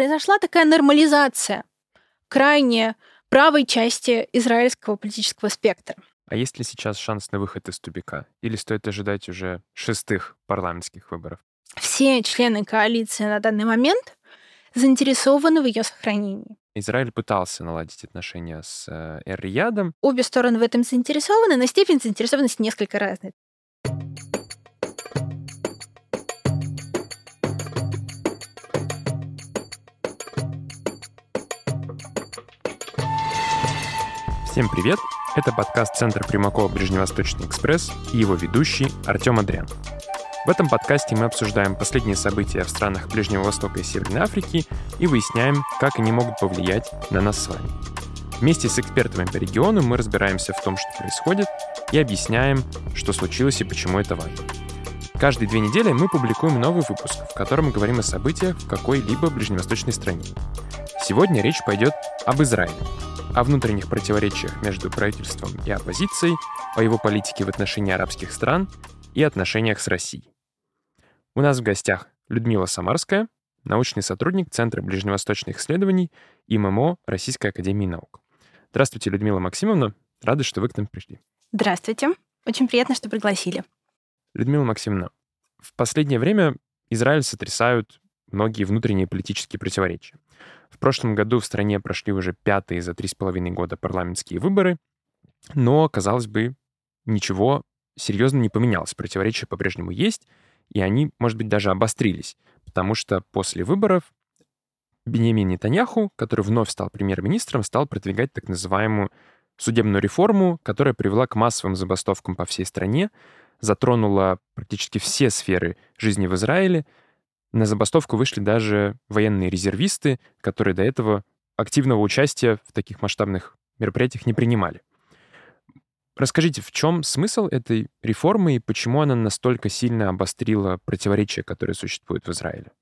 произошла такая нормализация крайне правой части израильского политического спектра. А есть ли сейчас шанс на выход из тупика? Или стоит ожидать уже шестых парламентских выборов? Все члены коалиции на данный момент заинтересованы в ее сохранении. Израиль пытался наладить отношения с э, Эр-Риядом. Обе стороны в этом заинтересованы, но степень заинтересованности несколько разная. Всем привет! Это подкаст Центра Примакова Ближневосточный экспресс и его ведущий Артем Адрян. В этом подкасте мы обсуждаем последние события в странах Ближнего Востока и Северной Африки и выясняем, как они могут повлиять на нас с вами. Вместе с экспертами по региону мы разбираемся в том, что происходит, и объясняем, что случилось и почему это важно. Каждые две недели мы публикуем новый выпуск, в котором мы говорим о событиях в какой-либо ближневосточной стране. Сегодня речь пойдет об Израиле, о внутренних противоречиях между правительством и оппозицией, о его политике в отношении арабских стран и отношениях с Россией. У нас в гостях Людмила Самарская, научный сотрудник Центра ближневосточных исследований и ММО Российской Академии Наук. Здравствуйте, Людмила Максимовна. Рады, что вы к нам пришли. Здравствуйте. Очень приятно, что пригласили. Людмила Максимовна, в последнее время Израиль сотрясают многие внутренние политические противоречия. В прошлом году в стране прошли уже пятые за три с половиной года парламентские выборы, но, казалось бы, ничего серьезно не поменялось. Противоречия по-прежнему есть, и они, может быть, даже обострились, потому что после выборов Бенемин Нетаньяху, который вновь стал премьер-министром, стал продвигать так называемую судебную реформу, которая привела к массовым забастовкам по всей стране, затронула практически все сферы жизни в Израиле, на забастовку вышли даже военные резервисты, которые до этого активного участия в таких масштабных мероприятиях не принимали. Расскажите, в чем смысл этой реформы и почему она настолько сильно обострила противоречия, которые существуют в Израиле?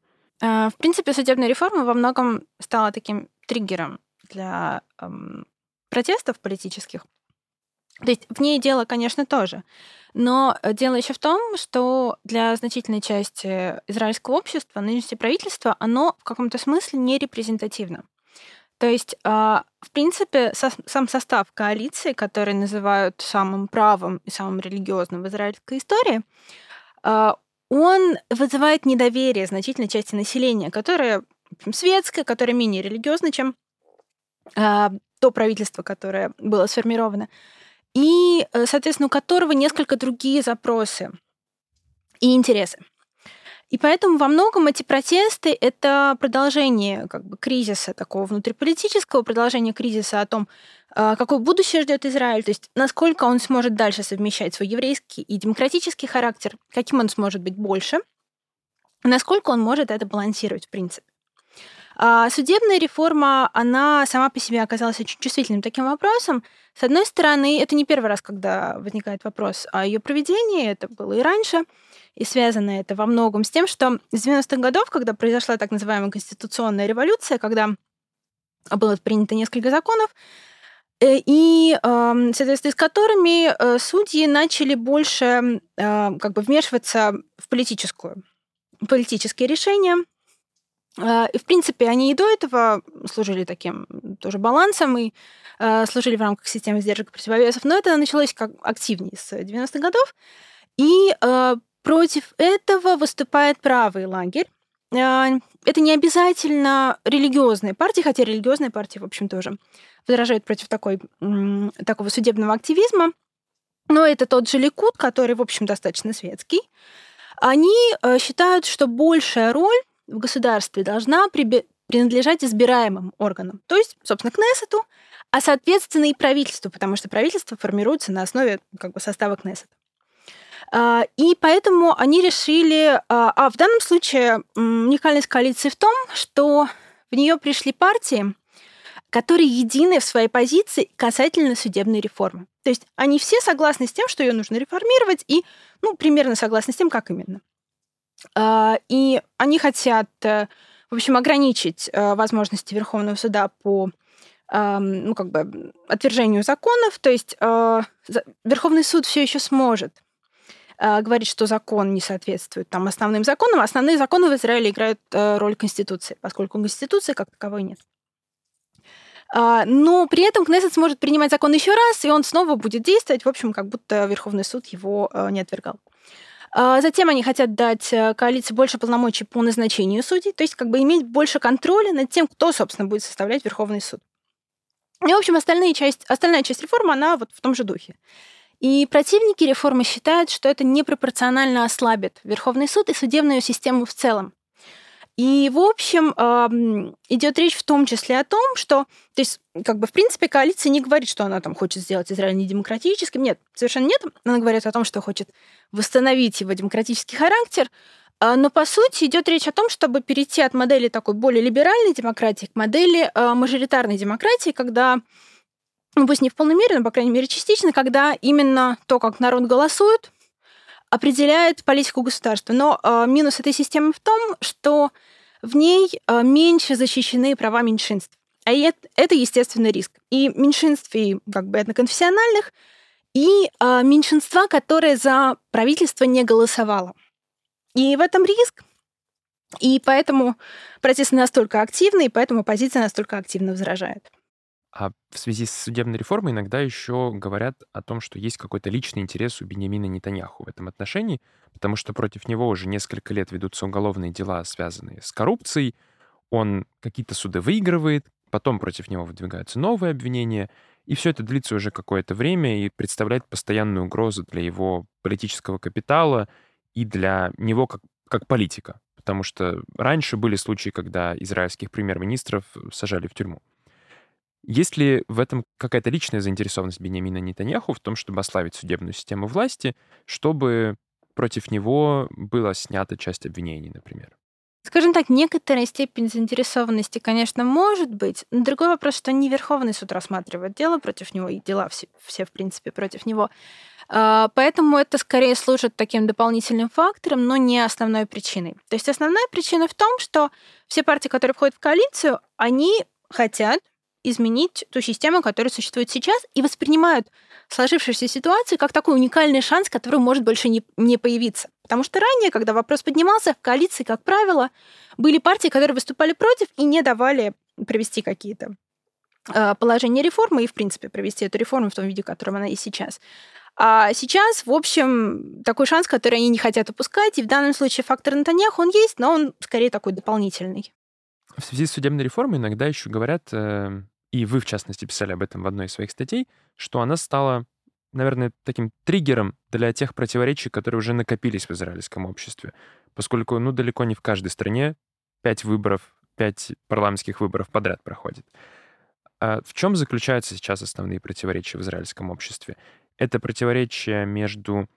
А, в принципе, судебная реформа во многом стала таким триггером для эм, протестов политических. То есть в ней дело, конечно, тоже. Но э, дело еще в том, что для значительной части израильского общества нынешнее правительство, оно в каком-то смысле не репрезентативно. То есть, а, в принципе, сам состав коалиции, который называют самым правым и самым религиозным в израильской истории, а, он вызывает недоверие значительной части населения, которое светское, которое менее религиозное, чем а, то правительство, которое было сформировано и, э, соответственно, у которого несколько другие запросы и интересы. И поэтому во многом эти протесты — это продолжение как бы, кризиса такого внутриполитического, продолжение кризиса о том, э, какое будущее ждет Израиль, то есть насколько он сможет дальше совмещать свой еврейский и демократический характер, каким он сможет быть больше, насколько он может это балансировать в принципе. А судебная реформа, она сама по себе оказалась очень чувствительным таким вопросом. С одной стороны, это не первый раз, когда возникает вопрос о ее проведении, это было и раньше, и связано это во многом с тем, что с 90-х годов, когда произошла так называемая конституционная революция, когда было принято несколько законов, э, и в соответствии с которыми э, судьи начали больше как бы вмешиваться в политическую, политические решения, и, в принципе, они и до этого служили таким тоже балансом и э, служили в рамках системы сдержек и противовесов, но это началось как активнее с 90-х годов. И э, против этого выступает правый лагерь. Это не обязательно религиозные партии, хотя религиозные партии, в общем, тоже возражают против такой, такого судебного активизма. Но это тот же Ликут, который, в общем, достаточно светский. Они считают, что большая роль в государстве должна принадлежать избираемым органам, то есть, собственно, Кнессету, а, соответственно, и правительству, потому что правительство формируется на основе как бы, состава Кнессета. А, и поэтому они решили... А, а в данном случае уникальность коалиции в том, что в нее пришли партии, которые едины в своей позиции касательно судебной реформы. То есть они все согласны с тем, что ее нужно реформировать, и ну, примерно согласны с тем, как именно. А, и они хотят, э, в общем, ограничить э, возможности Верховного суда по ну, как бы, отвержению законов. То есть э, Верховный суд все еще сможет э, говорит, что закон не соответствует там основным законам. Основные законы в Израиле играют роль Конституции, поскольку Конституции как таковой нет. А, но при этом Кнессет сможет принимать закон еще раз, и он снова будет действовать, в общем, как будто Верховный суд его не отвергал. А, затем они хотят дать э, коалиции больше полномочий по назначению судей, то есть как бы иметь больше контроля над тем, кто, собственно, будет составлять Верховный суд. И, в общем, остальная часть, остальная часть реформы, она вот в том же духе. И противники реформы считают, что это непропорционально ослабит Верховный суд и судебную систему в целом. И, в общем, идет речь в том числе о том, что, то есть, как бы, в принципе, коалиция не говорит, что она там хочет сделать Израиль недемократическим. Нет, совершенно нет. Она говорит о том, что хочет восстановить его демократический характер. А, но, по сути, идет речь о том, чтобы перейти от модели такой более либеральной демократии к модели а, мажоритарной демократии, когда ну, пусть не в полной мере, но, по крайней мере, частично, когда именно то, как народ голосует, определяет политику государства. Но э, минус этой системы в том, что в ней э, меньше защищены права меньшинств. А это, естественный риск. И меньшинств, и как бы этноконфессиональных, и э, меньшинства, которое за правительство не голосовало. И в этом риск. И поэтому протесты настолько активны, и поэтому оппозиция настолько активно возражает. А в связи с судебной реформой иногда еще говорят о том, что есть какой-то личный интерес у Беньямина Нетаньяху в этом отношении, потому что против него уже несколько лет ведутся уголовные дела, связанные с коррупцией. Он какие-то суды выигрывает, потом против него выдвигаются новые обвинения, и все это длится уже какое-то время и представляет постоянную угрозу для его политического капитала и для него как, как политика. Потому что раньше были случаи, когда израильских премьер-министров сажали в тюрьму. Есть ли в этом какая-то личная заинтересованность Бениамина Нетаньяху в том, чтобы ослабить судебную систему власти, чтобы против него была снята часть обвинений, например? Скажем так, некоторая степень заинтересованности, конечно, может быть. Но другой вопрос, что не Верховный суд рассматривает дело против него, и дела все, все в принципе, против него. А, поэтому это скорее служит таким дополнительным фактором, но не основной причиной. То есть основная причина в том, что все партии, которые входят в коалицию, они хотят изменить ту систему, которая существует сейчас, и воспринимают сложившуюся ситуацию как такой уникальный шанс, который может больше не, не появиться. Потому что ранее, когда вопрос поднимался, в коалиции, как правило, были партии, которые выступали против и не давали провести какие-то э, положения реформы и, в принципе, провести эту реформу в том виде, в котором она и сейчас. А сейчас, в общем, такой шанс, который они не хотят упускать, и в данном случае фактор Натаньяху, он есть, но он скорее такой дополнительный. В связи с судебной реформой иногда еще говорят, э, и вы, в частности, писали об этом в одной из своих статей, что она стала, наверное, таким триггером для тех противоречий, которые уже накопились в израильском обществе. Поскольку, ну, далеко не в каждой стране пять выборов, пять парламентских выборов подряд проходит. А в чем заключаются сейчас основные противоречия в израильском обществе? Это противоречие между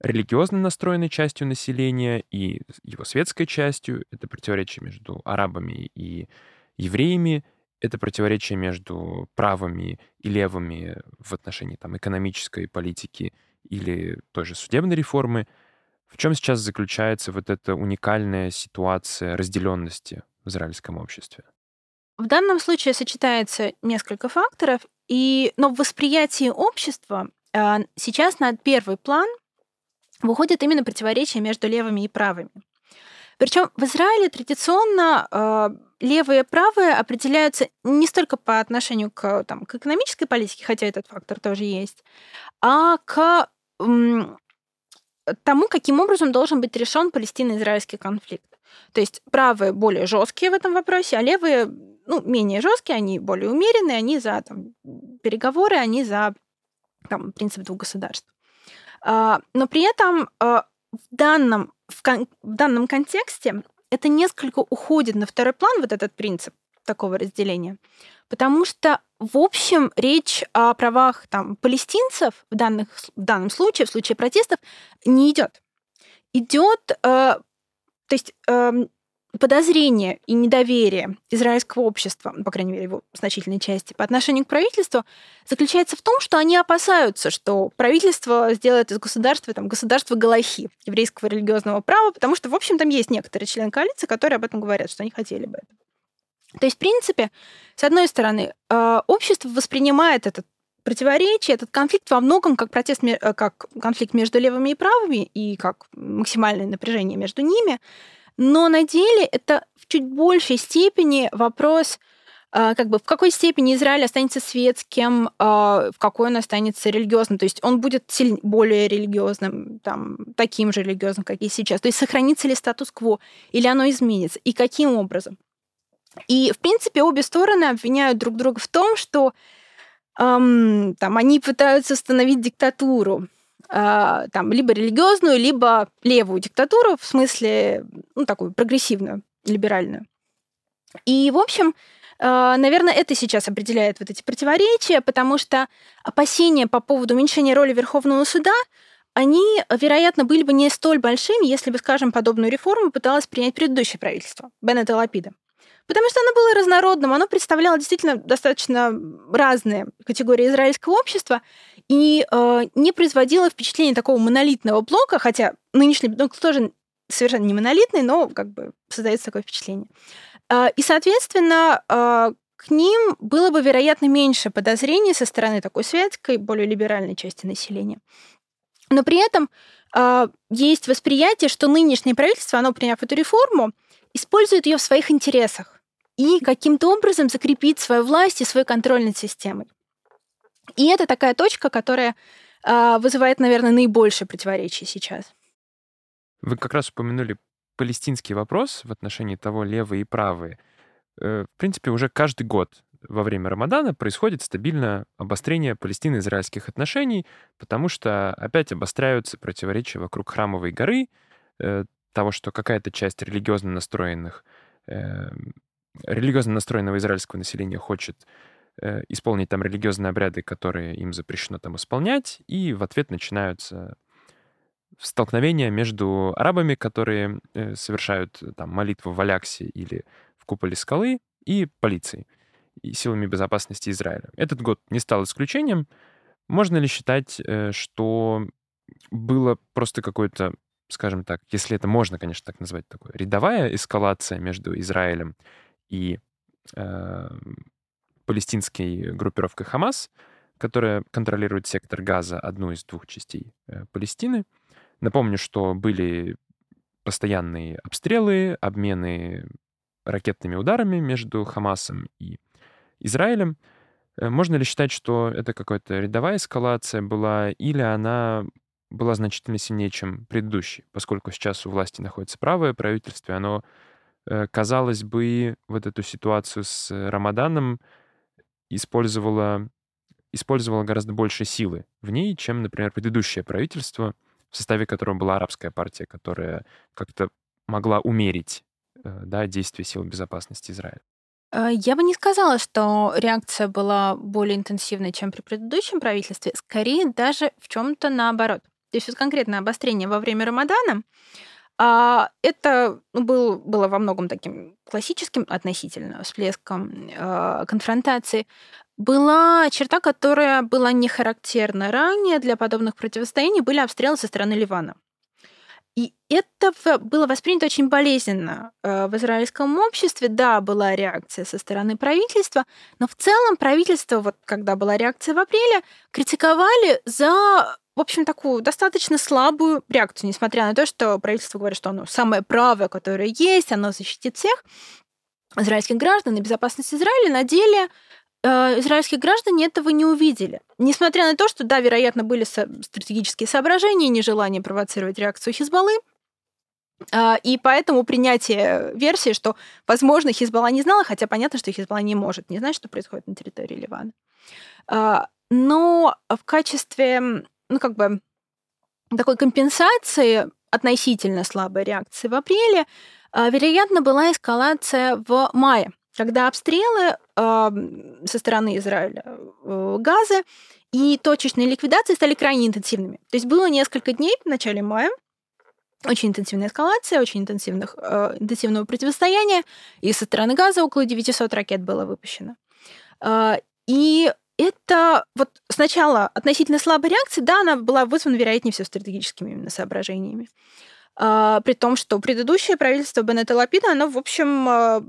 религиозно настроенной частью населения и его светской частью, это противоречие между арабами и евреями, это противоречие между правыми и левыми в отношении там, экономической политики или той же судебной реформы. В чем сейчас заключается вот эта уникальная ситуация разделенности в израильском обществе? В данном случае сочетается несколько факторов, и, но в восприятии общества э, сейчас на первый план выходит именно противоречие между левыми и правыми. Причем в Израиле традиционно э, левые и правые определяются не столько по отношению к, там, к экономической политике, хотя этот фактор тоже есть, а к тому, каким образом должен быть решен палестино-израильский конфликт. То есть правые более жесткие в этом вопросе, а левые ну, менее жесткие, они более умеренные, они за там, переговоры, они за там, принцип двух государств. А, но при этом а, в данном, в, кон, в данном контексте это несколько уходит на второй план, вот этот принцип такого разделения, потому что, в общем, речь о правах там, палестинцев в, данных, в данном случае, в случае протестов, не идет. Идет, э, то есть э, подозрение и недоверие израильского общества, по крайней мере, его значительной части, по отношению к правительству, заключается в том, что они опасаются, что правительство сделает из государства там, государство Галахи, еврейского религиозного права, потому что, в общем, там есть некоторые члены коалиции, которые об этом говорят, что они хотели бы это. То есть, в принципе, с одной стороны, э, общество воспринимает этот противоречие, этот конфликт во многом как протест, как конфликт между левыми и правыми и как максимальное напряжение между ними. Но на деле это в чуть большей степени вопрос а, как бы в какой степени Израиль останется светским, а, в какой он останется религиозным. То есть он будет более религиозным, там, таким же религиозным, как и сейчас. То есть сохранится ли статус-кво, или оно изменится, и каким образом. И, в принципе, обе стороны обвиняют друг друга в том, что эм, там, они пытаются установить диктатуру, там, либо религиозную, либо левую диктатуру, в смысле, ну, такую прогрессивную, либеральную. И, в общем, а, наверное, это сейчас определяет вот эти противоречия, потому что опасения по поводу уменьшения роли Верховного суда они, вероятно, были бы не столь большими, если бы, скажем, подобную реформу пыталось принять предыдущее правительство Беннета Лапида. Потому что оно было разнородным, оно представляло действительно достаточно разные категории израильского общества и э, не производило впечатления такого монолитного блока, хотя нынешний блок тоже совершенно не монолитный, но как бы создается такое впечатление. А, и, соответственно, а, к ним было бы, вероятно, меньше подозрений со стороны такой светской, более либеральной части населения. Но при этом а, есть восприятие, что нынешнее правительство, оно, приняв эту реформу, использует ее в своих интересах и каким-то образом закрепит свою власть и свой контроль над системой. И это такая точка, которая вызывает, наверное, наибольшее противоречие сейчас. Вы как раз упомянули палестинский вопрос в отношении того, левые и правые, э, в принципе, уже каждый год во время Рамадана происходит стабильное обострение палестино-израильских отношений, потому что опять обостряются противоречия вокруг Храмовой горы, э, того, что какая-то часть религиозно настроенных, э, религиозно настроенного израильского населения хочет исполнить там религиозные обряды, которые им запрещено там исполнять, и в ответ начинаются столкновения между арабами, которые э, совершают э, там молитву в Аляксе или в куполе скалы, и полицией, и силами безопасности Израиля. Этот год не стал исключением. Можно ли считать, э, что было просто какое-то, скажем так, если это можно, конечно, так назвать, такое рядовая эскалация между Израилем и э, палестинской группировкой Хамас, которая контролирует сектор Газа, одну из двух частей э, Палестины, Напомню, что были постоянные обстрелы, обмены ракетными ударами между Хамасом и Израилем. Э, можно ли считать, что это какая-то рядовая эскалация была, или она была значительно сильнее, чем предыдущая, поскольку сейчас у власти находится правое правительство, оно, э, казалось бы, вот эту ситуацию с Рамаданом использовало, использовало гораздо больше силы в ней, чем, например, предыдущее правительство — в составе которого была арабская партия, которая как-то могла умерить э, да, действия сил безопасности Израиля. Э, я бы не сказала, что реакция была более интенсивной, чем при предыдущем правительстве. Скорее, даже в чем-то наоборот. То есть вот конкретно обострение во время Рамадана, а это ну, был, было во многом таким классическим относительно всплеском э, конфронтации была черта, которая была не характерна ранее для подобных противостояний, были обстрелы со стороны Ливана. И это было воспринято очень болезненно э, в израильском обществе. Да, была реакция со стороны правительства, но в целом правительство, вот когда была реакция в апреле, критиковали за в общем, такую достаточно слабую реакцию, несмотря на то, что правительство говорит, что оно самое правое, которое есть, оно защитит всех израильских граждан и безопасность Израиля. На деле Э, израильские граждане этого не увидели. Несмотря на то, что, да, вероятно, были стратегические соображения, нежелание провоцировать реакцию Хизбаллы, а, и поэтому принятие версии, что, возможно, Хизбалла не знала, хотя понятно, что Хизбалла не может не знать, что происходит на территории Ливана. А, но в качестве, ну, как бы, такой компенсации относительно слабой реакции в апреле, а, вероятно, была эскалация в мае когда обстрелы э, со стороны Израиля э, Газы и точечные ликвидации стали крайне интенсивными. То есть было несколько дней в начале мая, очень интенсивная эскалация, очень интенсивных, э, интенсивного противостояния, и со стороны Газа около 900 ракет было выпущено. Э, и это вот сначала относительно слабая реакция, да, она была вызвана, вероятнее всего, стратегическими именно соображениями. Э, при том, что предыдущее правительство Беннета Лапида, оно, в общем, э,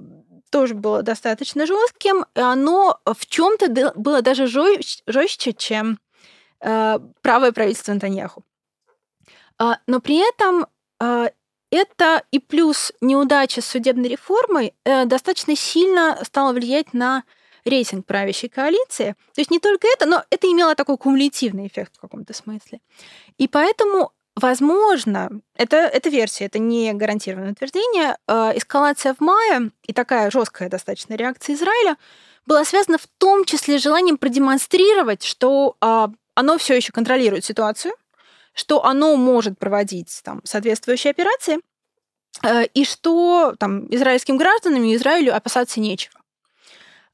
тоже было достаточно жестким, и оно в чем-то было даже жестче, чем э, правое правительство Натаньяху. А, но при этом а, это и плюс неудача с судебной реформой э, достаточно сильно стало влиять на рейтинг правящей коалиции. То есть не только это, но это имело такой кумулятивный эффект в каком-то смысле. И поэтому Возможно, это, это версия, это не гарантированное утверждение, э, эскалация в мае и такая жесткая достаточно реакция Израиля была связана в том числе желанием продемонстрировать, что э, оно все еще контролирует ситуацию, что оно может проводить там, соответствующие операции, э, и что там, израильским гражданам и Израилю опасаться нечего.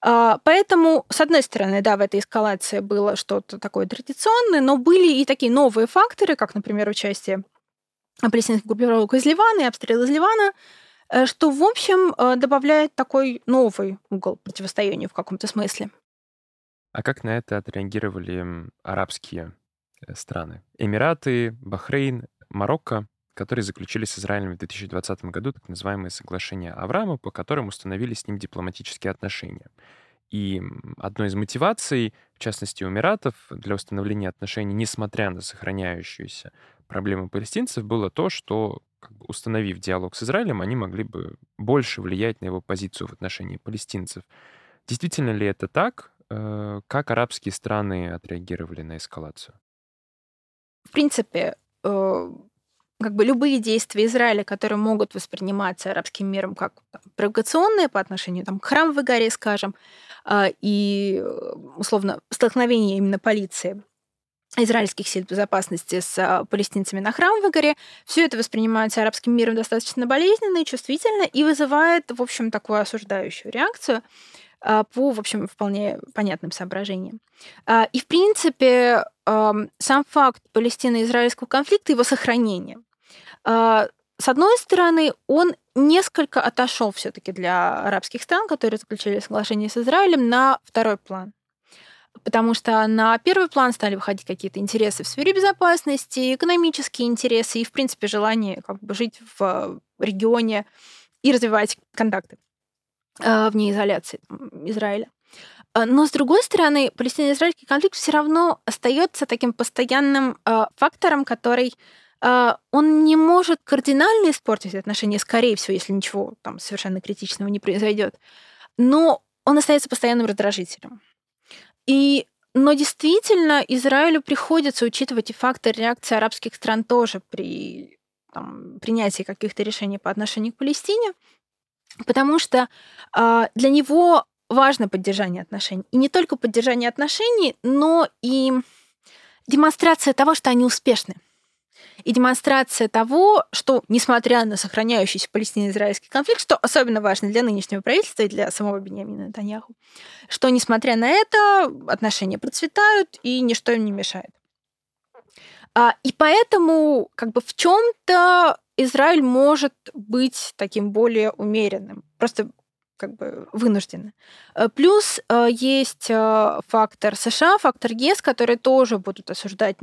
А, поэтому, с одной стороны, да, в этой эскалации было что-то такое традиционное, но были и такие новые факторы, как, например, участие палестинских группировок из Ливана и обстрел из Ливана, э, что, в общем, э, добавляет такой новый угол противостоянию в каком-то смысле. А как на это отреагировали арабские э, страны? Эмираты, Бахрейн, Марокко которые заключили с Израилем в 2020 году так называемое соглашение Авраама, по которым установили с ним дипломатические отношения. И одной из мотиваций, в частности, у Эмиратов для установления отношений, несмотря на сохраняющуюся проблему палестинцев, было то, что, как бы, установив диалог с Израилем, они могли бы больше влиять на его позицию в отношении палестинцев. Действительно ли это так? Э, как арабские страны отреагировали на эскалацию? В принципе, э, как бы любые действия Израиля, которые могут восприниматься арабским миром как там, провокационные по отношению там, к храмовой горе, скажем, а, и, условно, столкновение именно полиции израильских сил безопасности с а, палестинцами на Храмовой горе, все это воспринимается арабским миром достаточно болезненно и чувствительно и вызывает, в общем, такую осуждающую реакцию а, по, в общем, вполне понятным соображениям. И, в принципе, сам факт палестино-израильского конфликта, его сохранение, с одной стороны, он несколько отошел все-таки для арабских стран, которые заключили соглашение с Израилем, на второй план. Потому что на первый план стали выходить какие-то интересы в сфере безопасности, экономические интересы и, в принципе, желание как бы жить в регионе и развивать контакты а, вне изоляции Израиля. А, но, с другой стороны, палестино-израильский конфликт все равно остается таким постоянным фактором, который а, он не может кардинально испортить отношения, скорее всего, если ничего там совершенно критичного не произойдет. Но он остается постоянным раздражителем. И но действительно Израилю приходится учитывать и фактор реакции арабских стран тоже при там, принятии каких-то решений по отношению к Палестине, потому что э, для него важно поддержание отношений. И не только поддержание отношений, но и демонстрация того, что они успешны и демонстрация того, что, несмотря на сохраняющийся палестино-израильский конфликт, что особенно важно для нынешнего правительства и для самого Бениамина Натаньяху, что, несмотря на это, отношения процветают и ничто им не мешает. А, и поэтому как бы в чем-то Израиль может быть таким более умеренным. Просто как бы вынуждены. Э, плюс э, есть э, фактор США, фактор ЕС, которые тоже будут осуждать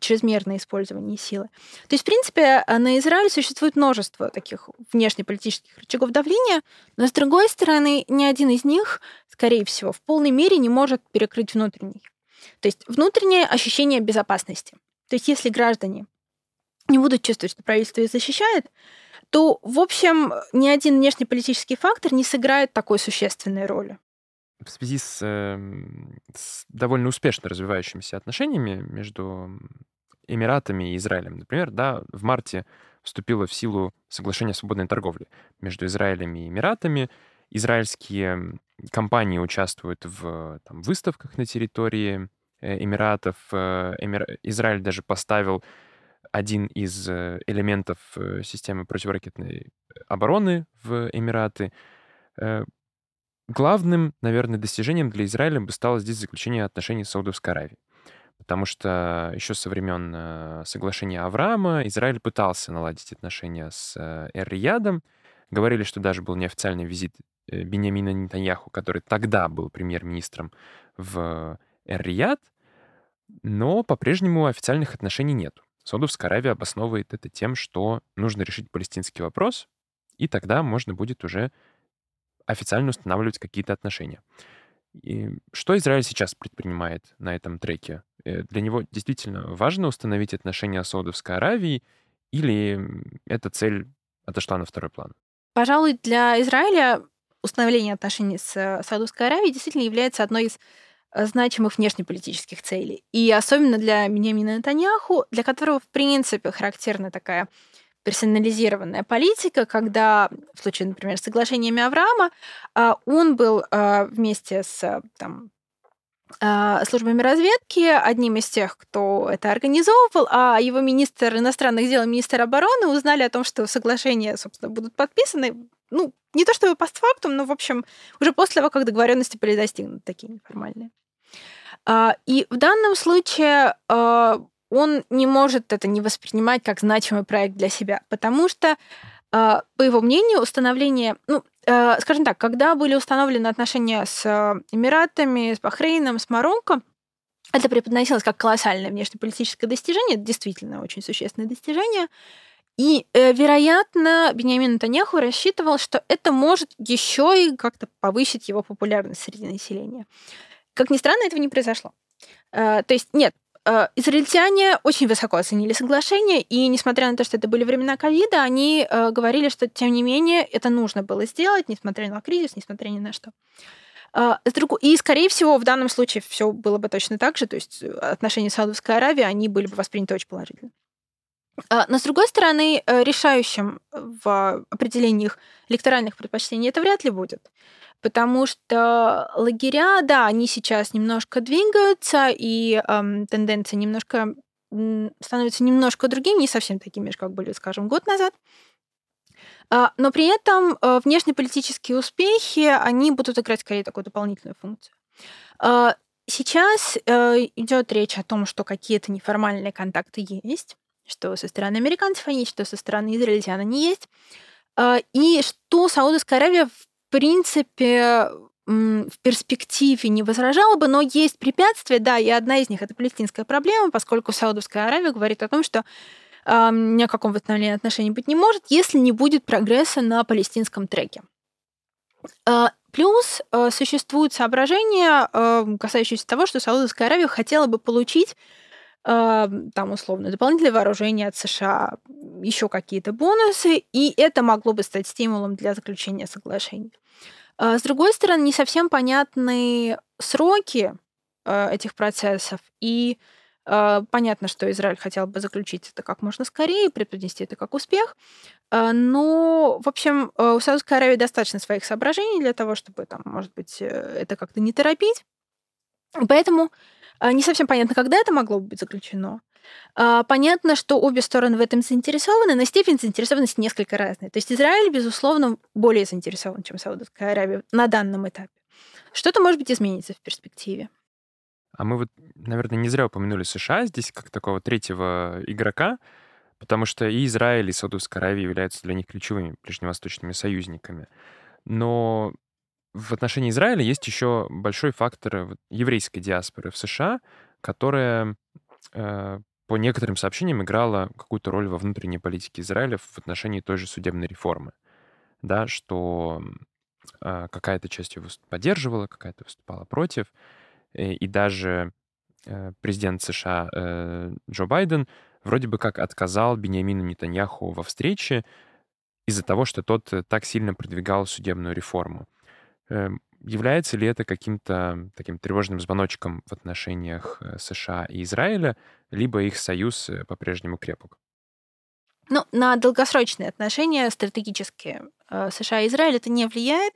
чрезмерное использование силы. То есть, в принципе, на Израиль существует множество таких внешнеполитических рычагов давления, но, с другой стороны, ни один из них, скорее всего, в полной мере не может перекрыть внутренний. То есть внутреннее ощущение безопасности. То есть если граждане не будут чувствовать, что правительство их защищает, то, в общем, ни один внешнеполитический фактор не сыграет такой существенной роли. В связи с, э, с довольно успешно развивающимися отношениями между Эмиратами и Израилем, например, да, в марте вступило в силу соглашение о свободной торговле между Израилем и Эмиратами. Израильские компании участвуют в там, выставках на территории э, Эмиратов. Э, Эмир... Израиль даже поставил один из э, элементов э, системы противоракетной обороны в Эмираты. Э, главным, наверное, достижением для Израиля бы стало здесь заключение отношений с Саудовской Аравией. Потому что еще со времен соглашения Авраама Израиль пытался наладить отношения с Эр-Риядом. Говорили, что даже был неофициальный визит Бениамина Нетаньяху, который тогда был премьер-министром в Эр-Рияд, но по-прежнему официальных отношений нет. Саудовская Аравия обосновывает это тем, что нужно решить палестинский вопрос, и тогда можно будет уже официально устанавливать какие-то отношения. И что Израиль сейчас предпринимает на этом треке? Э, для него действительно важно установить отношения с Саудовской Аравией или эта цель отошла на второй план? Пожалуй, для Израиля установление отношений с Саудовской Аравией действительно является одной из э, значимых внешнеполитических целей. И особенно для Беньямина Натаньяху, для которого, в принципе, характерна такая персонализированная политика, когда в случае, например, с соглашениями Авраама, а, он был а, вместе с там, а, службами разведки, одним из тех, кто это организовывал, а его министр иностранных дел и министр обороны узнали о том, что соглашения, собственно, будут подписаны, ну, не то чтобы постфактум, но, в общем, уже после того, как договоренности были достигнуты, такие неформальные. И в данном случае он не может это не воспринимать как значимый проект для себя, потому что, а, по его мнению, установление, ну, а, скажем так, когда были установлены отношения с Эмиратами, с Бахрейном, с Марокко, это преподносилось как колоссальное внешнеполитическое достижение, действительно очень существенное достижение. И, э, вероятно, Бениамин Натаньяху рассчитывал, что это может еще и как-то повысить его популярность среди населения. Как ни странно, этого не произошло. Э, то есть, нет, Э, израильтяне очень высоко оценили соглашение, и несмотря на то, что это были времена ковида, они э, говорили, что тем не менее это нужно было сделать, несмотря на кризис, несмотря ни на что. Э, и, скорее всего, в данном случае все было бы точно так же, то есть отношения с Саудовской Аравией, они были бы восприняты очень положительно. Но, с другой стороны, решающим в определении их электоральных предпочтений это вряд ли будет потому что лагеря, да, они сейчас немножко двигаются, и эм, тенденции немножко становятся немножко другими, не совсем такими, как были, скажем, год назад. А, но при этом э, внешнеполитические успехи, они будут играть скорее такую дополнительную функцию. А, сейчас э, идет речь о том, что какие-то неформальные контакты есть, что со стороны американцев они есть, что со стороны израильтян они есть, а, и что Саудовская Аравия в принципе, в перспективе не возражала бы, но есть препятствия, да, и одна из них это палестинская проблема, поскольку Саудовская Аравия говорит о том, что э, ни о каком восстановлении отношений быть не может, если не будет прогресса на палестинском треке. Э, плюс э, существуют соображения, э, касающиеся того, что Саудовская Аравия хотела бы получить там, условно, дополнительное вооружение от США, еще какие-то бонусы, и это могло бы стать стимулом для заключения соглашений. А, с другой стороны, не совсем понятны сроки а, этих процессов, и а, понятно, что Израиль хотел бы заключить это как можно скорее, преподнести это как успех, но, в общем, у Саудовской Аравии достаточно своих соображений для того, чтобы, там, может быть, э, это как-то не торопить. Поэтому не совсем понятно, когда это могло бы быть заключено. А, понятно, что обе стороны в этом заинтересованы, но степень заинтересованности несколько разная. То есть Израиль, безусловно, более заинтересован, чем Саудовская Аравия на данном этапе. Что-то, может быть, изменится в перспективе. А мы вот, наверное, не зря упомянули США здесь как такого третьего игрока, потому что и Израиль, и Саудовская Аравия являются для них ключевыми ближневосточными союзниками. Но в отношении Израиля есть еще большой фактор еврейской диаспоры в США, которая э, по некоторым сообщениям, играла какую-то роль во внутренней политике Израиля в отношении той же судебной реформы. Да, что э, какая-то часть его поддерживала, какая-то выступала против. И, э, и даже э, президент США э, Джо Байден вроде бы как отказал Бениамину Нетаньяху во встрече из-за того, что тот э, так сильно продвигал судебную реформу. Э, является ли это каким-то таким тревожным звоночком в отношениях э, США и Израиля, либо их союз э, по-прежнему крепок? Ну, на долгосрочные отношения стратегические э, США и Израиль это не влияет.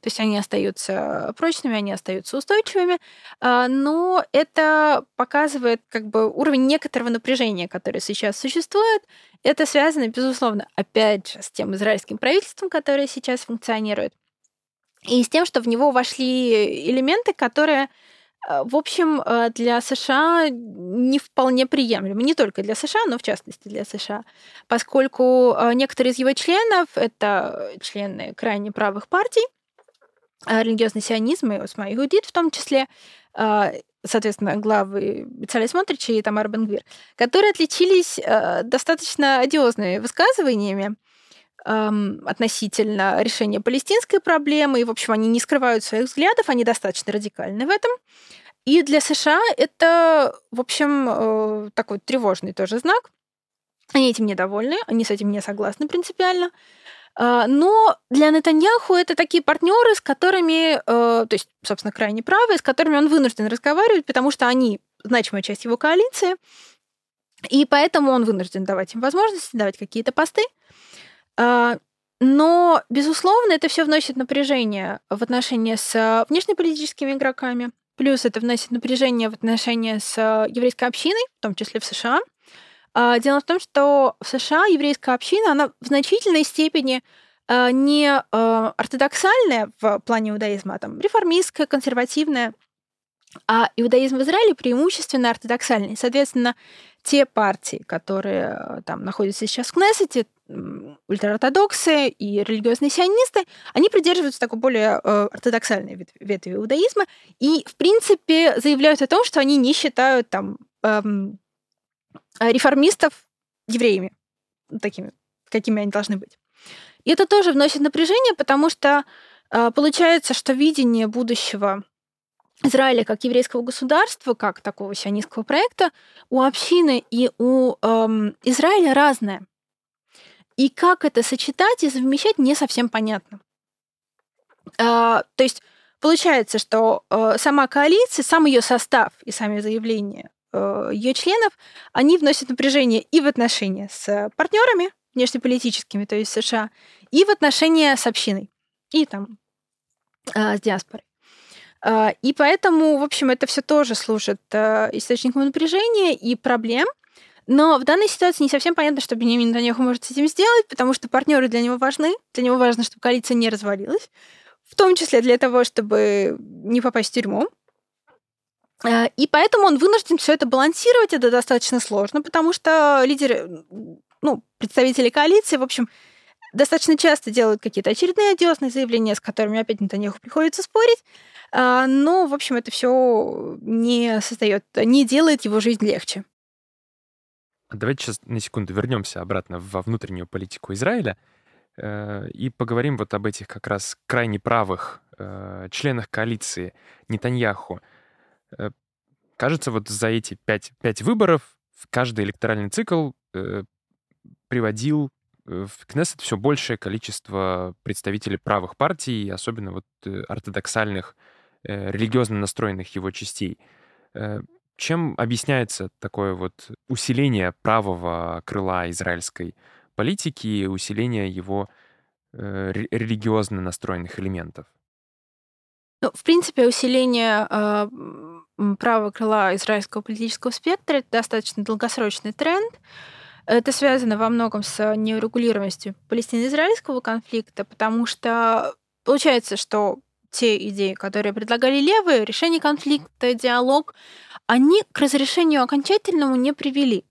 То есть они остаются прочными, они остаются устойчивыми, но это показывает как бы уровень некоторого напряжения, которое сейчас существует. Это связано, безусловно, опять же, с тем израильским правительством, которое сейчас функционирует, и с тем, что в него вошли элементы, которые э, в общем, э, для США не вполне приемлемы. Не только для США, но в частности для США. Поскольку э, некоторые из его членов — это члены крайне правых партий, религиозный сионизм и Осма Иудит в том числе, соответственно, главы Бицаля Смотрича и Тамара Бенгвир, которые отличились достаточно одиозными высказываниями, эм, относительно решения палестинской проблемы. И, в общем, они не скрывают своих взглядов, они достаточно радикальны в этом. И для США это, в общем, э, такой тревожный тоже знак. Они этим недовольны, они с этим не согласны принципиально. А, но для Нетаньяху это такие партнеры, с которыми, э, то есть, собственно, крайне правые, с которыми он вынужден разговаривать, потому что они значимая часть его коалиции, и поэтому он вынужден давать им возможности, давать какие-то посты. А, но, безусловно, это все вносит напряжение в отношения с внешнеполитическими игроками, плюс это вносит напряжение в отношения с еврейской общиной, в том числе в США – а, дело в том, что в США еврейская община, она в значительной степени а, не а, ортодоксальная в плане иудаизма, а там реформистская, консервативная, а иудаизм в Израиле преимущественно ортодоксальный. Соответственно, те партии, которые там находятся сейчас в Кнессете, ультраортодоксы и религиозные сионисты, они придерживаются такой более ортодоксальной ветви иудаизма и, в принципе, заявляют о том, что они не считают там эм, Э, реформистов евреями, такими, какими они должны быть. И это тоже вносит напряжение, потому что э, получается, что видение будущего Израиля как еврейского государства, как такого сионистского проекта, у общины и у эм, Израиля разное. И как это сочетать и совмещать, не совсем понятно. Э, то есть получается, что э, сама коалиция, сам ее состав и сами заявления Э, ее членов, они вносят напряжение и в отношения с партнерами внешнеполитическими, то есть США, и в отношения с общиной, и там э, с диаспорой. Э, и поэтому, в общем, это все тоже служит источником напряжения и проблем. Но в данной ситуации не совсем понятно, что Бенемин Нетаньяху может с этим сделать, потому что партнеры для него важны. Для него важно, чтобы коалиция не развалилась, в том числе для того, чтобы не попасть в тюрьму, Э, и поэтому он вынужден все это балансировать. Это достаточно сложно, потому что лидеры, ну, представители коалиции, в общем, достаточно часто делают какие-то очередные одиозные заявления, с которыми опять Нетаньяху приходится спорить. А, но, в общем, это все не создает, не делает его жизнь легче. Давайте сейчас на секунду вернемся обратно во внутреннюю политику Израиля э, и поговорим вот об этих как раз крайне правых э, членах коалиции Нетаньяху. Э, кажется, вот за эти пять, пять выборов каждый электоральный цикл приводил в Кнессет все большее количество представителей правых партий, особенно вот ортодоксальных, религиозно настроенных его частей. Э, чем объясняется такое вот усиление правого крыла израильской политики, усиление его э, религиозно настроенных элементов? Ну, в принципе, усиление э, правого крыла израильского политического спектра это достаточно долгосрочный тренд. Это связано во многом с неурегулированностью палестино-израильского конфликта, потому что получается, что те идеи, которые предлагали левые, решение конфликта, диалог, они к разрешению окончательному не привели.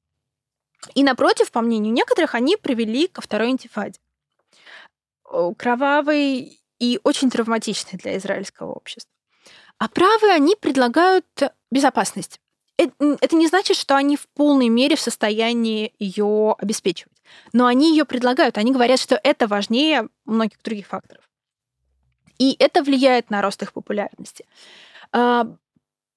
И напротив, по мнению некоторых, они привели ко второй интифаде. Кровавый и очень травматичны для израильского общества. А правые, они предлагают безопасность. Это не значит, что они в полной мере в состоянии ее обеспечивать. Но они ее предлагают. Они говорят, что это важнее многих других факторов. И это влияет на рост их популярности. А,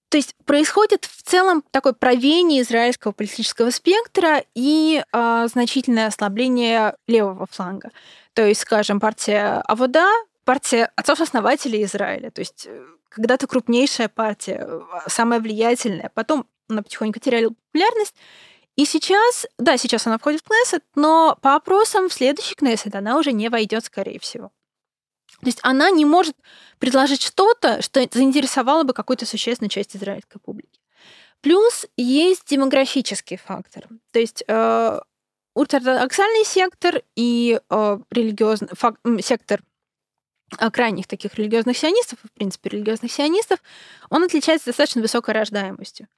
то есть происходит в целом такое правение израильского политического спектра и э, значительное ослабление левого фланга. То есть, скажем, партия Авода партия отцов-основателей Израиля. То есть э, когда-то крупнейшая партия, э, самая влиятельная. Потом она потихоньку теряла популярность. И сейчас, да, сейчас она входит в Кнессет, но по опросам в следующий Кнессет она уже не войдет, скорее всего. То есть она не может предложить что-то, что заинтересовало бы какую-то существенную часть израильской публики. Плюс есть демографический фактор. То есть э, ультраортодоксальный сектор и э, религиозный фак, сектор крайних таких религиозных сионистов, в принципе, религиозных сионистов, он отличается достаточно высокой рождаемостью.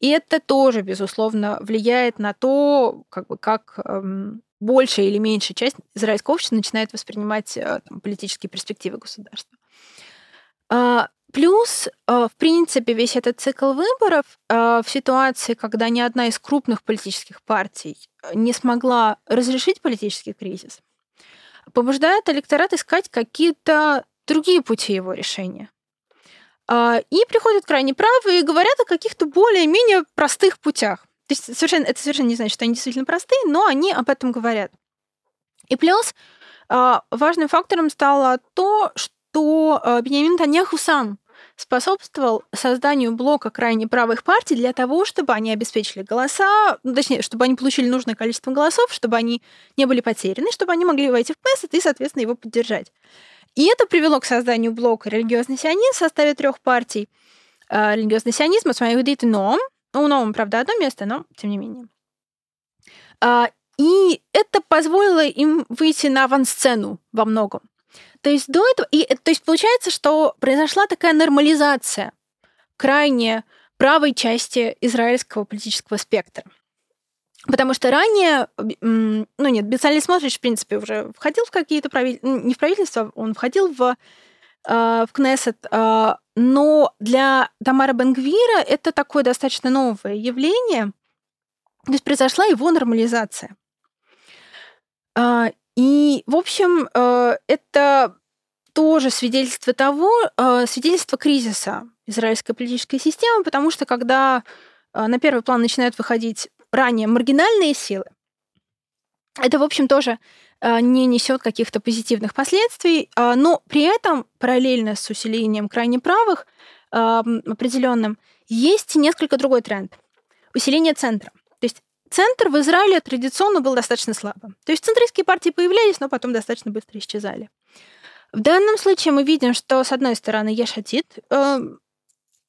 И это тоже, безусловно, влияет на то, как, бы, как эм, большая или меньшая часть израильского общества начинает воспринимать э, там, политические перспективы государства. Э, плюс, э, в принципе, весь этот цикл выборов э, в ситуации, когда ни одна из крупных политических партий не смогла разрешить политический кризис, побуждает электорат искать какие-то другие пути его решения. А, и приходят крайне правые и говорят о каких-то более-менее простых путях. То есть совершенно, это совершенно не значит, что они действительно простые, но они об этом говорят. И плюс а, важным фактором стало то, что а, Бенямин Таньяху сам способствовал созданию блока крайне правых партий для того, чтобы они обеспечили голоса, ну, точнее, чтобы они получили нужное количество голосов, чтобы они не были потеряны, чтобы они могли войти в Кнессет и, соответственно, его поддержать. И это привело к созданию блока религиозный сионизм в составе трех партий. А, религиозный сионизм, Осмаиудит и Ноом. У Ноом, правда, одно место, но тем не менее. А, и это позволило им выйти на авансцену во многом. То есть до этого... И, то есть получается, что произошла такая нормализация крайне правой части израильского политического спектра. Потому что ранее, ну нет, Бецалель Смотрич, в принципе, уже входил в какие-то правительства, не в правительство, он входил в, э, в Кнессет, э, но для Тамара Бенгвира это такое достаточно новое явление. То есть произошла его нормализация. А, и, в общем, э, это тоже свидетельство того, свидетельство кризиса израильской политической системы, потому что когда на первый план начинают выходить ранее маргинальные силы, это, в общем, тоже не несет каких-то позитивных последствий, а, но при этом параллельно с усилением крайне правых определенным есть несколько другой тренд. Усиление центра. То есть центр в Израиле традиционно был достаточно слабым. То есть центристские партии появлялись, но потом достаточно быстро исчезали. В данном случае мы видим, что, с одной стороны, Ешатит э,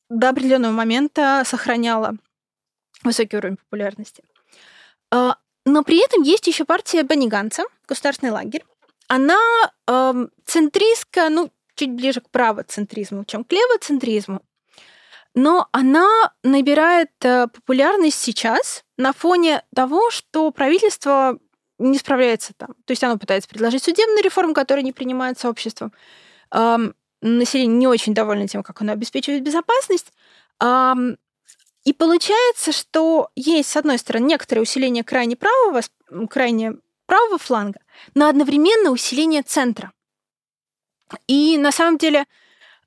до определенного момента сохраняла высокий уровень популярности. А, но при этом есть еще партия Бениганца, государственный лагерь. Она э, центристка, ну, чуть ближе к правоцентризму, чем к левоцентризму. Но она набирает э, популярность сейчас на фоне того, что правительство не справляется там. То есть оно пытается предложить судебную реформу, которая не принимается обществом. Эм, население не очень довольно тем, как оно обеспечивает безопасность. Эм, и получается, что есть, с одной стороны, некоторое усиление крайне правого, крайне правого фланга, но одновременно усиление центра. И на самом деле,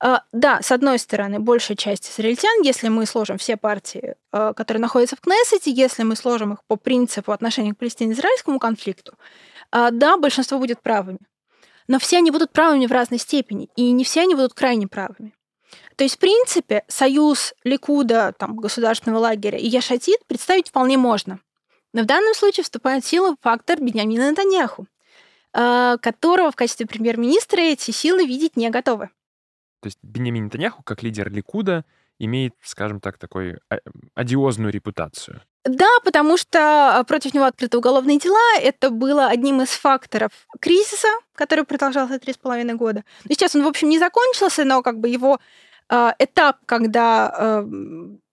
э, да, с одной стороны, большая часть израильтян, если мы сложим все партии, э, которые находятся в Кнессете, если мы сложим их по принципу отношения к палестино-израильскому конфликту, э, да, большинство будет правыми. Но все они будут правыми в разной степени, и не все они будут крайне правыми. То есть, в принципе, союз Ликуда, там, государственного лагеря и Яшатит представить вполне можно. Но в данном случае вступает в силу фактор Беньямина Натаньяху, э, которого в качестве премьер-министра эти силы видеть не готовы. То есть Беньямин Натаньяху, как лидер Ликуда, имеет, скажем так, такую а, одиозную репутацию. Да, потому что против него открыты уголовные дела. Это было одним из факторов кризиса, который продолжался три с половиной года. Ну, сейчас он, в общем, не закончился, но как бы его этап, когда а,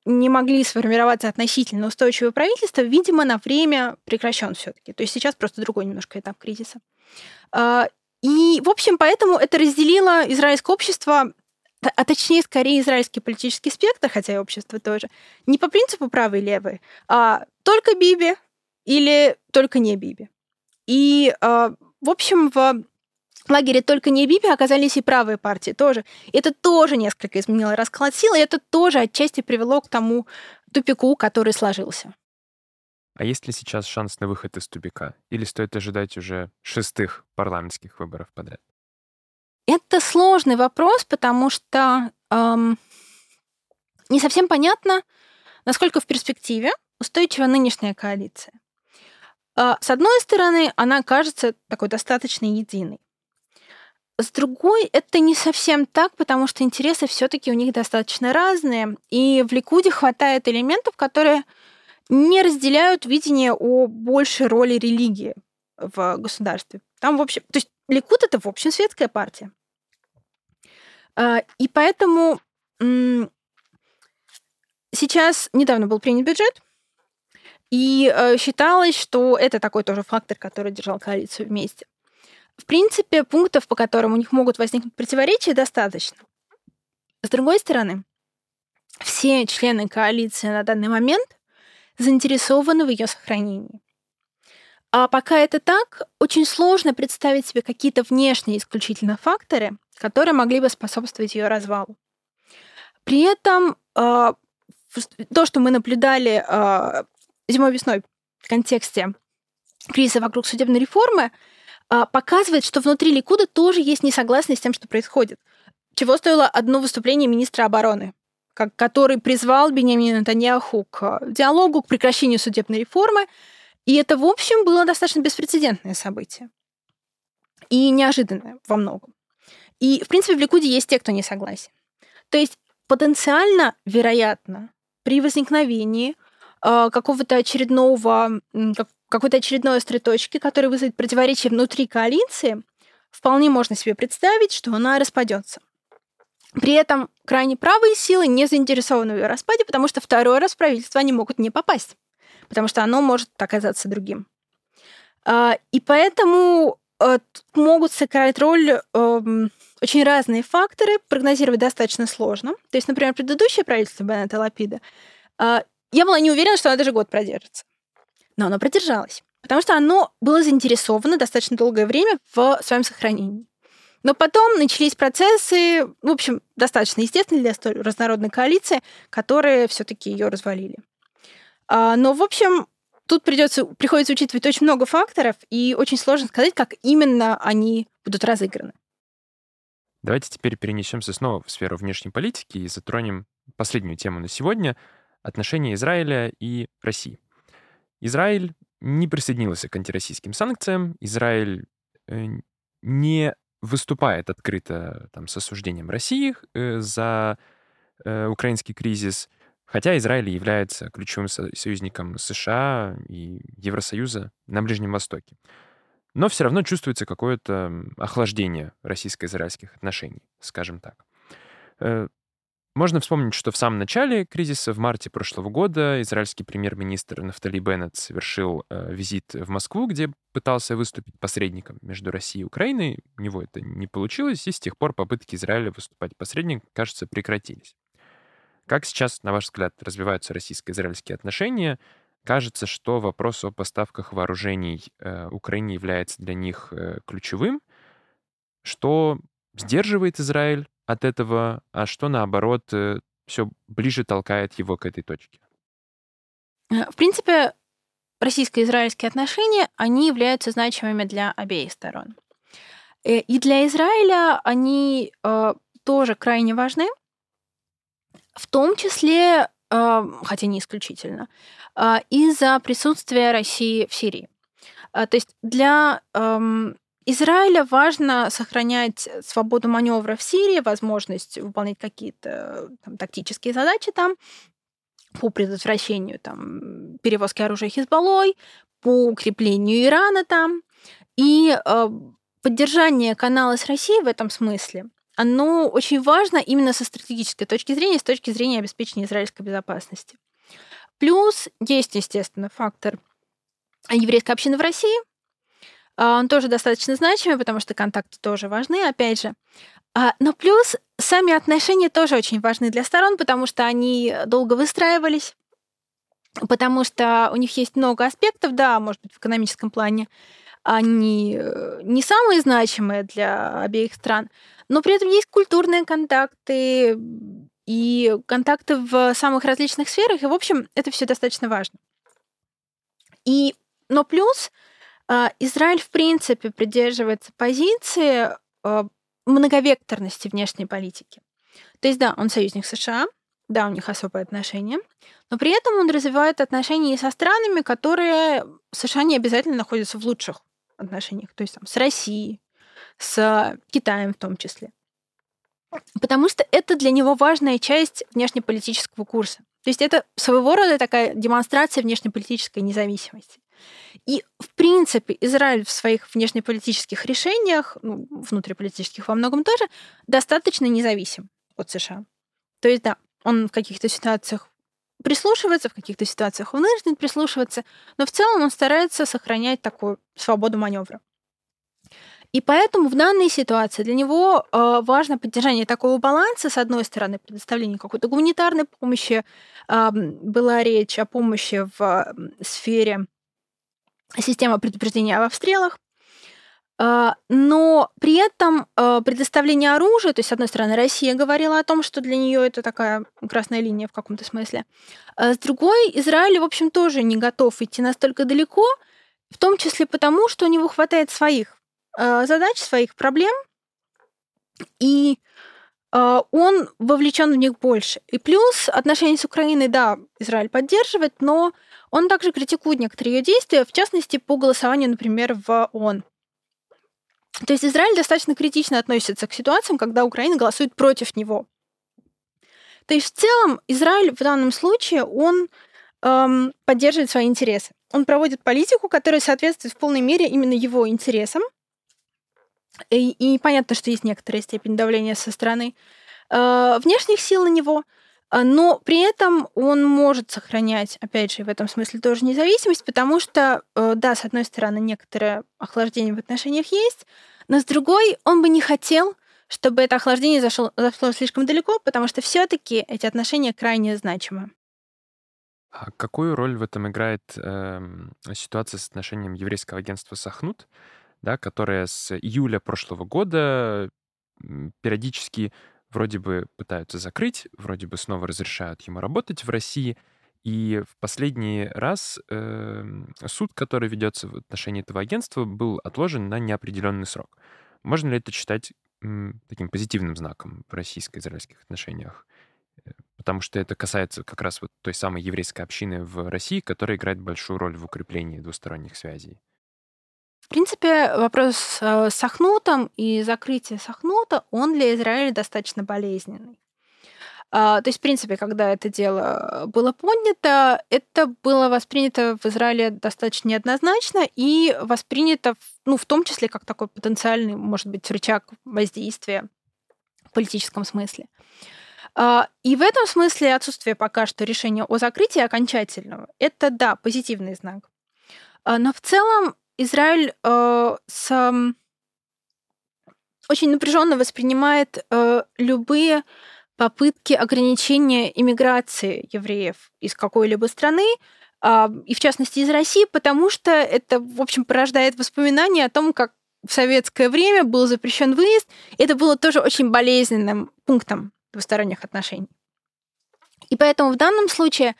не могли сформироваться относительно устойчивое правительство, видимо, на время прекращен все-таки. То есть сейчас просто другой немножко этап кризиса. А, и, в общем, поэтому это разделило израильское общество, а точнее, скорее, израильский политический спектр, хотя и общество тоже, не по принципу правый и левый, а только Биби или только не Биби. И, в общем, в в лагере только не Биби оказались и правые партии тоже. Это тоже несколько изменило расклад сил, и это тоже отчасти привело к тому тупику, который сложился. А есть ли сейчас шанс на выход из тупика? Или стоит ожидать уже шестых парламентских выборов подряд? Это сложный вопрос, потому что эм, не совсем понятно, насколько в перспективе устойчива нынешняя коалиция. Э, с одной стороны, она кажется такой достаточно единой. С другой, это не совсем так, потому что интересы все-таки у них достаточно разные. И в Ликуде хватает элементов, которые не разделяют видение о большей роли религии в государстве. Там, в общем, то есть Ликуд это, в общем, светская партия. А, и поэтому сейчас недавно был принят бюджет, и э, считалось, что это такой тоже фактор, который держал коалицию вместе. В принципе, пунктов, по которым у них могут возникнуть противоречия, достаточно. С другой стороны, все члены коалиции на данный момент заинтересованы в ее сохранении. А пока это так, очень сложно представить себе какие-то внешние исключительно факторы, которые могли бы способствовать ее развалу. При этом э, то, что мы наблюдали э, зимой-весной в контексте кризиса вокруг судебной реформы, показывает, что внутри Ликуда тоже есть несогласность с тем, что происходит. Чего стоило одно выступление министра обороны, который призвал Бенямина Натаньяху к диалогу, к прекращению судебной реформы, и это, в общем, было достаточно беспрецедентное событие. И неожиданное во многом. И, в принципе, в Ликуде есть те, кто не согласен. То есть потенциально, вероятно, при возникновении э, какого-то очередного, как, какой-то очередной острой точки, которая вызовет противоречие внутри коалиции, вполне можно себе представить, что она распадется. При этом крайне правые силы не заинтересованы в ее распаде, потому что второй раз в правительство они могут не попасть потому что оно может оказаться другим. А, и поэтому э, могут сыграть роль эм, очень разные факторы, прогнозировать достаточно сложно. То есть, например, предыдущее правительство Беннета Лапида, а, я была не уверена, что оно даже год продержится. Но оно продержалось, потому что оно было заинтересовано достаточно долгое время в своем сохранении. Но потом начались процессы, в общем, достаточно естественные для столь разнородной коалиции, которые все-таки ее развалили. А, но, в общем, тут придется, приходится учитывать очень много факторов, и очень сложно сказать, как именно они будут разыграны. Давайте теперь перенесемся снова в сферу внешней политики и затронем последнюю тему на сегодня — отношения Израиля и России. Израиль не присоединился к антироссийским санкциям, Израиль э, не выступает открыто там, с осуждением России э, за э, украинский кризис, Хотя Израиль является ключевым союзником США и Евросоюза на Ближнем Востоке. Но все равно чувствуется какое-то охлаждение российско-израильских отношений, скажем так. Можно вспомнить, что в самом начале кризиса, в марте прошлого года, израильский премьер-министр Нафтали Беннет совершил э, визит в Москву, где пытался выступить посредником между Россией и Украиной. У него это не получилось, и с тех пор попытки Израиля выступать посредником, кажется, прекратились. Как сейчас, на ваш взгляд, развиваются российско-израильские отношения? Кажется, что вопрос о поставках вооружений э, Украине является для них э, ключевым. Что сдерживает Израиль от этого, а что, наоборот, э, все ближе толкает его к этой точке? Э, в принципе, российско-израильские отношения, они являются значимыми для обеих сторон. Э, и для Израиля они тоже крайне важны, в том числе, хотя не исключительно, из-за присутствия России в Сирии. То есть для Израиля важно сохранять свободу маневра в Сирии, возможность выполнять какие-то там, тактические задачи там по предотвращению там, перевозки оружия Хизбаллой, по укреплению Ирана там. И э, поддержание канала с Россией в этом смысле оно очень важно именно со стратегической точки зрения, с точки зрения обеспечения израильской безопасности. Плюс есть, естественно, фактор еврейской общины в России. А, он тоже достаточно значимый, потому что контакты тоже важны, опять же. А, но плюс сами отношения тоже очень важны для сторон, потому что они долго выстраивались, потому что у них есть много аспектов, да, может быть, в экономическом плане они э, не самые значимые для обеих стран, но при этом есть культурные контакты и контакты в самых различных сферах, и, в общем, это все достаточно важно. И, но плюс Израиль, в принципе, придерживается позиции а, многовекторности внешней политики. То есть, да, он союзник США, да, у них особые отношения, но при этом он развивает отношения и со странами, которые США не обязательно находятся в лучших отношениях, то есть там, с Россией, с Китаем в том числе. Потому что это для него важная часть внешнеполитического курса. То есть это своего рода такая демонстрация внешнеполитической независимости. И, в принципе, Израиль в своих внешнеполитических решениях, ну, внутриполитических во многом тоже, достаточно независим от США. То есть, да, он в каких-то ситуациях прислушивается, в каких-то ситуациях он вынужден прислушиваться, но в целом он старается сохранять такую свободу маневра. И поэтому в данной ситуации для него э, важно поддержание такого баланса, с одной стороны, предоставление какой-то гуманитарной помощи. Была речь о помощи в сфере система предупреждения об обстрелах. А, но при этом а, предоставление оружия, то есть, с одной стороны, Россия говорила о том, что для нее это такая красная линия в каком-то смысле. А с другой, Израиль, в общем, тоже не готов идти настолько далеко, в том числе потому, что у него хватает своих задач, своих проблем, и он вовлечен в них больше. И плюс отношения с Украиной, да, Израиль поддерживает, но он также критикует некоторые ее действия, в частности, по голосованию, например, в ООН. То есть Израиль достаточно критично относится к ситуациям, когда Украина голосует против него. То есть в целом Израиль в данном случае он эм, поддерживает свои интересы. Он проводит политику, которая соответствует в полной мере именно его интересам. И, и понятно, что есть некоторая степень давления со стороны э, внешних сил на него, э, но при этом он может сохранять, опять же, в этом смысле тоже независимость, потому что, э, да, с одной стороны, некоторое охлаждение в отношениях есть, но с другой, он бы не хотел, чтобы это охлаждение зашло, зашло слишком далеко, потому что все-таки эти отношения крайне значимы. А какую роль в этом играет э, ситуация с отношением еврейского агентства Сахнут, да, которое с июля прошлого года периодически вроде бы пытаются закрыть, вроде бы снова разрешают ему работать в России, и в последний раз э, суд, который ведется в отношении этого агентства, был отложен на неопределенный срок. Можно ли это считать м, таким позитивным знаком в российско-израильских отношениях? Э, потому что это касается как раз вот той самой еврейской общины в России, которая играет большую роль в укреплении двусторонних связей. В принципе, вопрос э, с Ахнутом и закрытие Сахнута, он для Израиля достаточно болезненный. А, то есть, в принципе, когда это дело было поднято, это было воспринято в Израиле достаточно неоднозначно и воспринято, ну, в том числе, как такой потенциальный, может быть, рычаг воздействия в политическом смысле. А, и в этом смысле отсутствие пока что решения о закрытии окончательного – это, да, позитивный знак. А, но в целом Израиль э, с очень напряженно воспринимает э, любые попытки ограничения иммиграции евреев из какой-либо страны, а, и в частности из России, потому что это, в общем, порождает воспоминания о том, как в советское время был запрещен выезд. Это было тоже очень болезненным пунктом двусторонних отношений. И поэтому в данном случае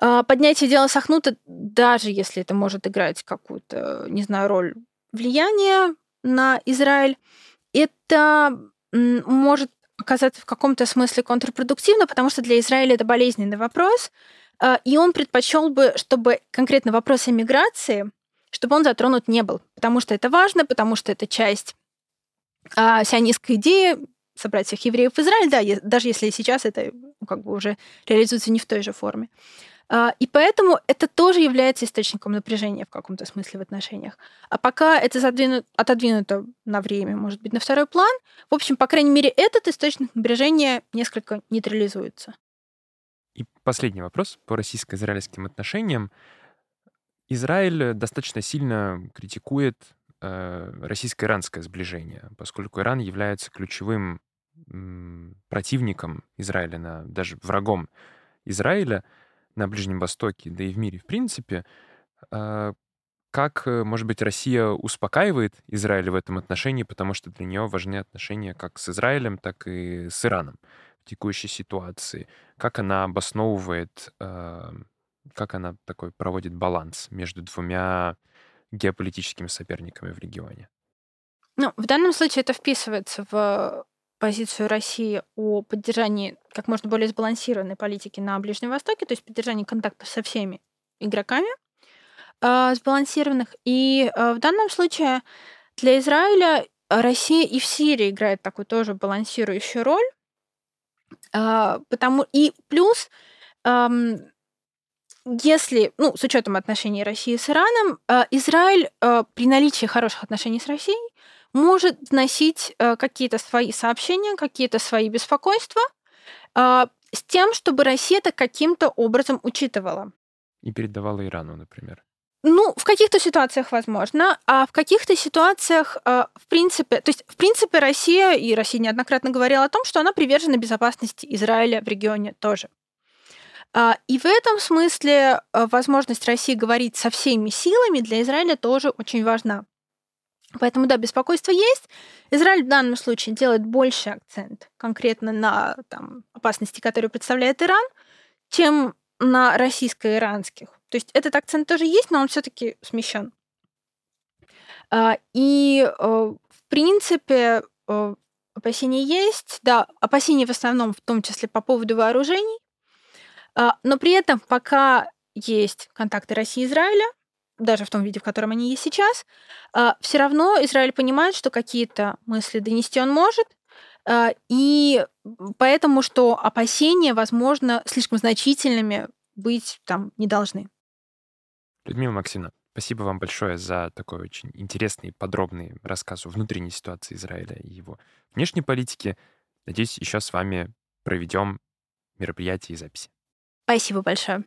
поднятие дела Сахнута, даже если это может играть какую-то, не знаю, роль влияния на Израиль, это может оказаться в каком-то смысле контрпродуктивно, потому что для Израиля это болезненный вопрос, а, и он предпочел бы, чтобы конкретно вопрос эмиграции, чтобы он затронут не был, потому что это важно, потому что это часть а, сионистской идеи собрать всех евреев в Израиль, да, даже если сейчас это ну, как бы уже реализуется не в той же форме. А, и поэтому это тоже является источником напряжения в каком-то смысле в отношениях. А пока это задвину... отодвинуто на время, может быть, на второй план, в общем, по крайней мере, этот источник напряжения несколько нейтрализуется. И последний вопрос по российско-израильским отношениям. Израиль достаточно сильно критикует э, российско-иранское сближение, поскольку Иран является ключевым противником Израиля, даже врагом Израиля — на Ближнем Востоке, да и в мире в принципе, а, как, э, может быть, Россия успокаивает Израиль в этом отношении, потому что для нее важны отношения как с Израилем, так и с Ираном в текущей ситуации. Как она обосновывает, а, как она такой проводит баланс между двумя геополитическими соперниками в регионе? Ну, в данном случае это вписывается в позицию России о поддержании как можно более сбалансированной политики на Ближнем Востоке, то есть поддержании контактов со всеми игроками э, сбалансированных. И э, в данном случае для Израиля Россия и в Сирии играет такую тоже балансирующую роль. Э, потому и плюс если, ну, с учетом отношений России с Ираном, Израиль при наличии хороших отношений с Россией может вносить э, какие-то свои сообщения, какие-то свои беспокойства э, с тем, чтобы Россия это каким-то образом учитывала. И передавала Ирану, например. Ну, в каких-то ситуациях возможно, а в каких-то ситуациях, э, в принципе, то есть, в принципе, Россия, и Россия неоднократно говорила о том, что она привержена безопасности Израиля в регионе тоже. А, и в этом смысле а, возможность России говорить со всеми силами для Израиля тоже очень важна. Поэтому, да, беспокойство есть. Израиль в данном случае делает больше акцент конкретно на там, опасности, которые представляет Иран, чем на российско-иранских. То есть этот акцент тоже есть, но он все-таки смещен. А, и, э, в принципе, э, опасения есть. Да, опасения в основном, в том числе по поводу вооружений. А, но при этом пока есть контакты России и Израиля, даже в том виде, в котором они есть сейчас, а, все равно Израиль понимает, что какие-то мысли донести он может, и поэтому, что опасения, возможно, слишком значительными быть там не должны. Людмила Максимовна, спасибо вам большое за такой очень интересный, подробный рассказ о внутренней ситуации Израиля и его внешней политики. Надеюсь, еще с вами проведем мероприятие и записи. Спасибо большое.